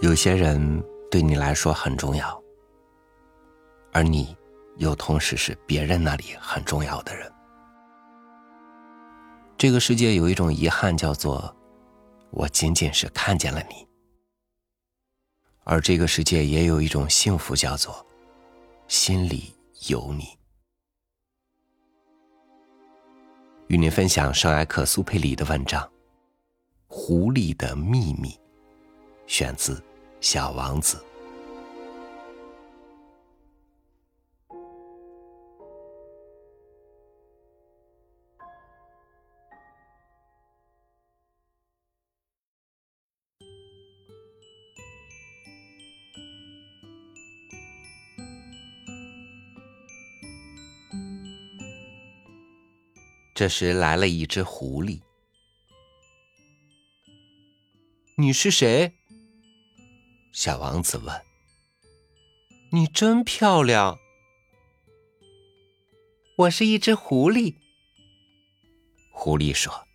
有些人对你来说很重要，而你又同时是别人那里很重要的人。这个世界有一种遗憾，叫做我仅仅是看见了你；而这个世界也有一种幸福，叫做心里有你。与您分享圣埃克苏佩里的文章《狐狸的秘密》，选自《小王子》。这时来了一只狐狸。你是谁？小王子问。你真漂亮。我是一只狐狸。狐狸说：“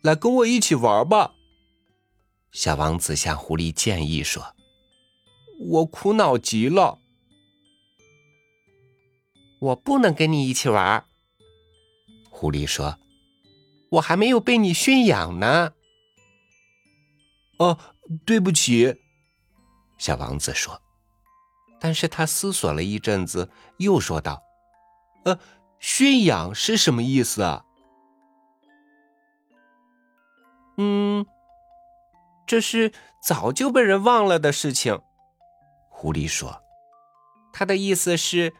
来跟我一起玩吧。”小王子向狐狸建议说：“我苦恼极了。”我不能跟你一起玩。狐狸说：“我还没有被你驯养呢。”哦，对不起。”小王子说。但是他思索了一阵子，又说道：“呃，驯养是什么意思啊？”“嗯，这是早就被人忘了的事情。”狐狸说。他的意思是。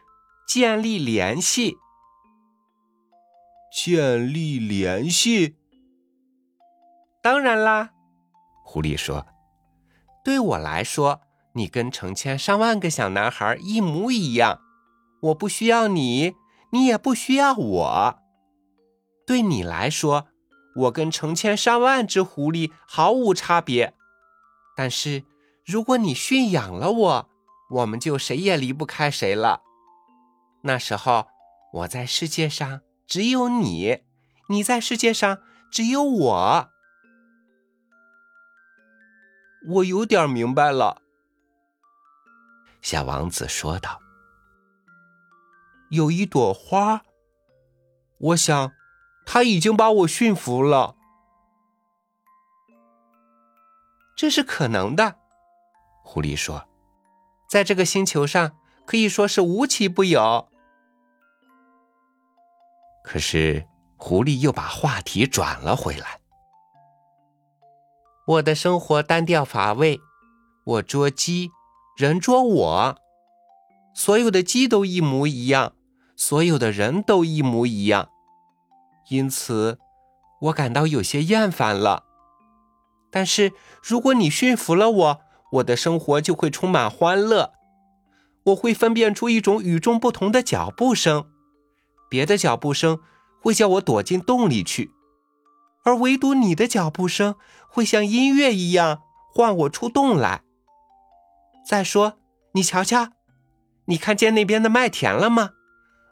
建立联系，建立联系。当然啦，狐狸说：“对我来说，你跟成千上万个小男孩一模一样。我不需要你，你也不需要我。对你来说，我跟成千上万只狐狸毫无差别。但是，如果你驯养了我，我们就谁也离不开谁了。”那时候，我在世界上只有你，你在世界上只有我。我有点明白了，小王子说道。有一朵花，我想，它已经把我驯服了。这是可能的，狐狸说，在这个星球上可以说是无奇不有。可是，狐狸又把话题转了回来。我的生活单调乏味，我捉鸡，人捉我，所有的鸡都一模一样，所有的人都一模一样，因此我感到有些厌烦了。但是，如果你驯服了我，我的生活就会充满欢乐。我会分辨出一种与众不同的脚步声。别的脚步声会叫我躲进洞里去，而唯独你的脚步声会像音乐一样唤我出洞来。再说，你瞧瞧，你看见那边的麦田了吗？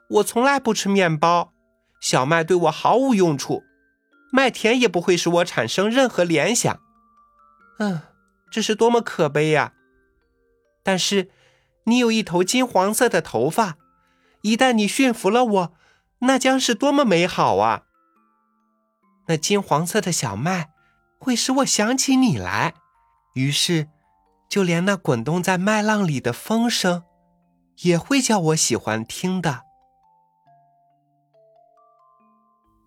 我从来不吃面包，小麦对我毫无用处，麦田也不会使我产生任何联想。嗯，这是多么可悲呀！但是，你有一头金黄色的头发，一旦你驯服了我。那将是多么美好啊！那金黄色的小麦会使我想起你来，于是，就连那滚动在麦浪里的风声，也会叫我喜欢听的。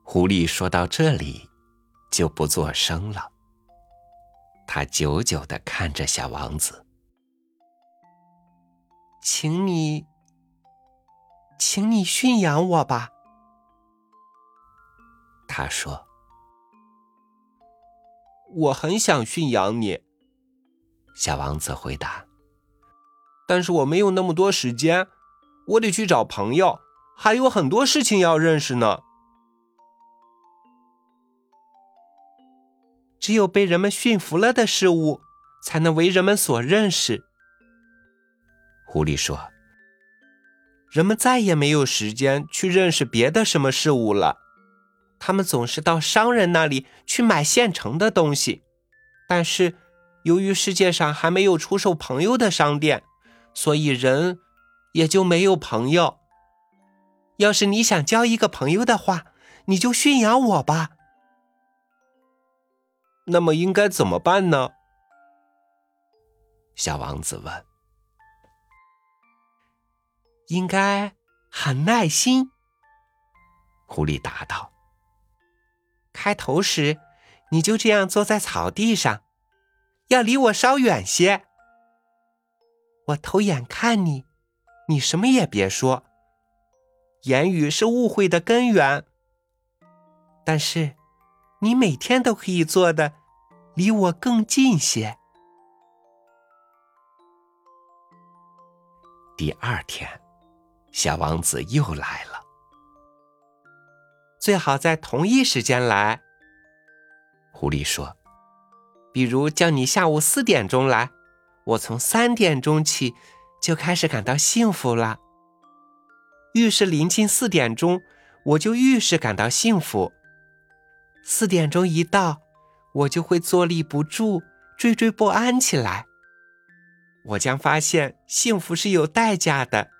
狐狸说到这里，就不作声了。他久久的看着小王子，请你，请你驯养我吧。他说：“我很想驯养你。”小王子回答：“但是我没有那么多时间，我得去找朋友，还有很多事情要认识呢。只有被人们驯服了的事物，才能为人们所认识。”狐狸说：“人们再也没有时间去认识别的什么事物了。”他们总是到商人那里去买现成的东西，但是由于世界上还没有出售朋友的商店，所以人也就没有朋友。要是你想交一个朋友的话，你就驯养我吧。那么应该怎么办呢？小王子问。应该很耐心。狐狸答道：“开头时，你就这样坐在草地上，要离我稍远些。我偷眼看你，你什么也别说。言语是误会的根源。但是，你每天都可以做的离我更近些。”第二天。小王子又来了，最好在同一时间来。狐狸说：“比如叫你下午四点钟来，我从三点钟起就开始感到幸福了。越是临近四点钟，我就越是感到幸福。四点钟一到，我就会坐立不住、惴惴不安起来。我将发现幸福是有代价的。”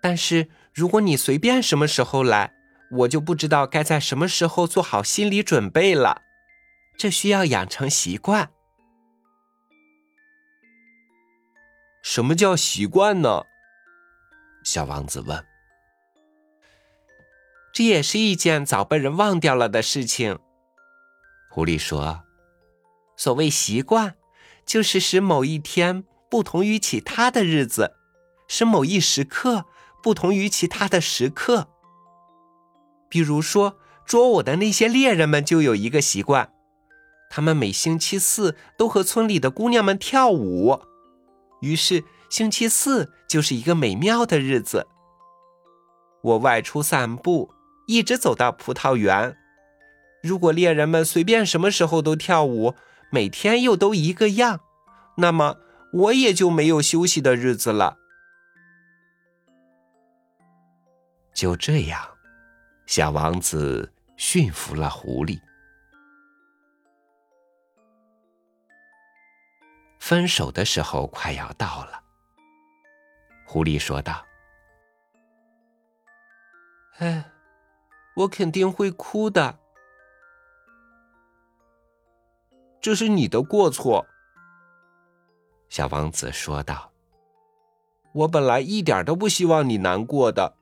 但是，如果你随便什么时候来，我就不知道该在什么时候做好心理准备了。这需要养成习惯。什么叫习惯呢？小王子问。这也是一件早被人忘掉了的事情。狐狸说：“所谓习惯，就是使某一天不同于其他的日子，使某一时刻。”不同于其他的时刻，比如说捉我的那些猎人们就有一个习惯，他们每星期四都和村里的姑娘们跳舞，于是星期四就是一个美妙的日子。我外出散步，一直走到葡萄园。如果猎人们随便什么时候都跳舞，每天又都一个样，那么我也就没有休息的日子了。就这样，小王子驯服了狐狸。分手的时候快要到了，狐狸说道：“哎，我肯定会哭的，这是你的过错。”小王子说道：“我本来一点都不希望你难过的。”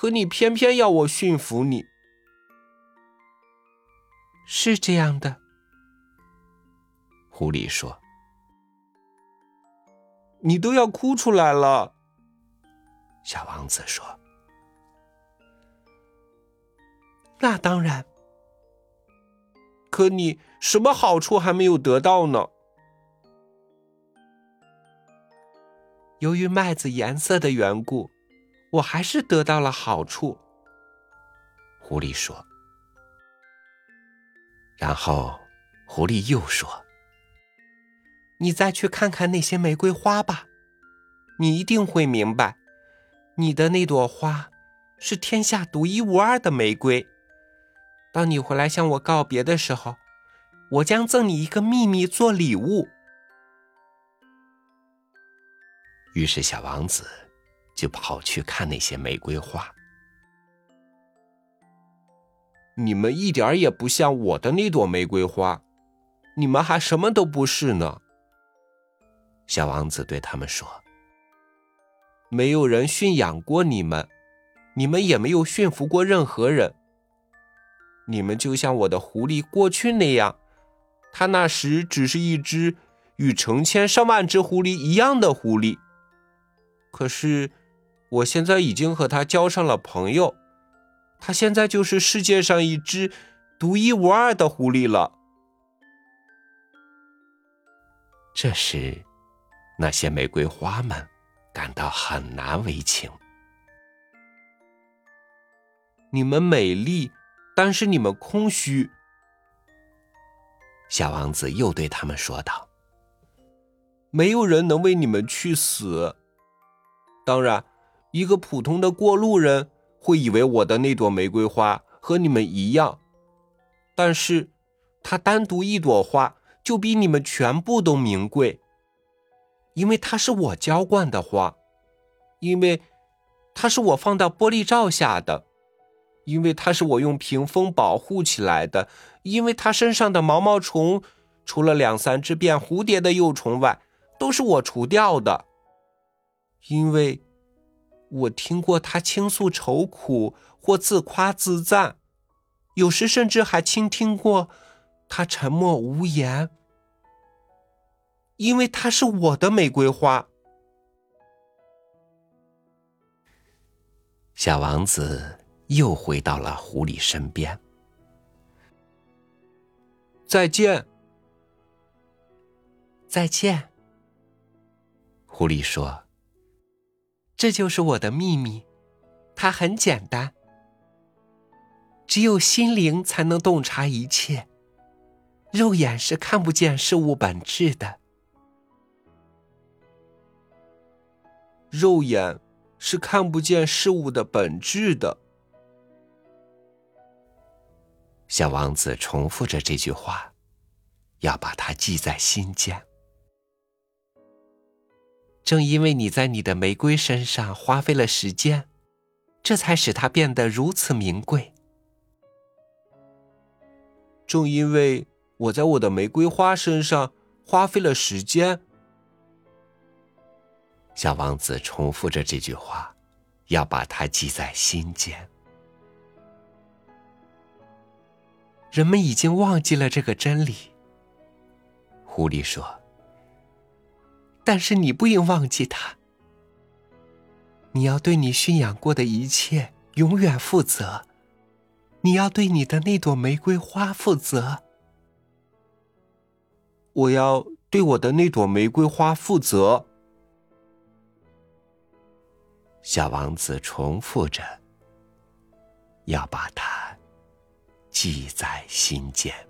可你偏偏要我驯服你，是这样的。狐狸说：“你都要哭出来了。”小王子说：“那当然。可你什么好处还没有得到呢？由于麦子颜色的缘故。”我还是得到了好处，狐狸说。然后，狐狸又说：“你再去看看那些玫瑰花吧，你一定会明白，你的那朵花是天下独一无二的玫瑰。当你回来向我告别的时候，我将赠你一个秘密做礼物。”于是，小王子。就跑去看那些玫瑰花。你们一点也不像我的那朵玫瑰花，你们还什么都不是呢。小王子对他们说：“没有人驯养过你们，你们也没有驯服过任何人。你们就像我的狐狸过去那样，它那时只是一只与成千上万只狐狸一样的狐狸。可是。”我现在已经和他交上了朋友，他现在就是世界上一只独一无二的狐狸了。这时，那些玫瑰花们感到很难为情。你们美丽，但是你们空虚。小王子又对他们说道：“没有人能为你们去死，当然。”一个普通的过路人会以为我的那朵玫瑰花和你们一样，但是，它单独一朵花就比你们全部都名贵，因为它是我浇灌的花，因为它是我放到玻璃罩下的，因为它是我用屏风保护起来的，因为它身上的毛毛虫，除了两三只变蝴蝶的幼虫外，都是我除掉的，因为我听过他倾诉愁苦或自夸自赞，有时甚至还倾听过他沉默无言。因为他是我的玫瑰花。小王子又回到了狐狸身边。再见，再见。狐狸说：“这就是我的秘密，它很简单。只有心灵才能洞察一切，肉眼是看不见事物本质的。”肉眼是看不见事物的本质的。小王子重复着这句话，要把它记在心间。正因为你在你的玫瑰身上花费了时间，这才使它变得如此名贵。正因为我在我的玫瑰花身上花费了时间。小王子重复着这句话，要把它记在心间。人们已经忘记了这个真理，狐狸说。但是你不应忘记他。你要对你驯养过的一切永远负责，你要对你的那朵玫瑰花负责。我要对我的那朵玫瑰花负责。小王子重复着，要把它记在心间。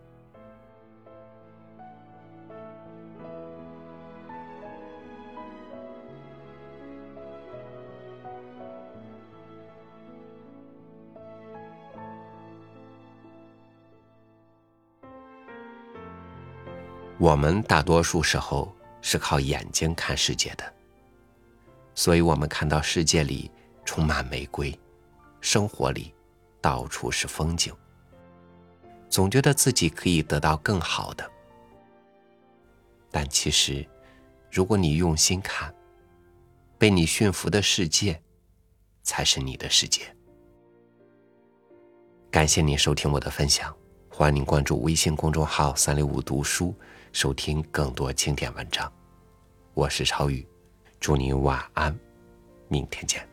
我们大多数时候是靠眼睛看世界的。所以，我们看到世界里充满玫瑰，生活里到处是风景，总觉得自己可以得到更好的。但其实，如果你用心看，被你驯服的世界，才是你的世界。感谢您收听我的分享，欢迎您关注微信公众号“三六五读书”，收听更多经典文章。我是超宇。祝您晚安，明天见。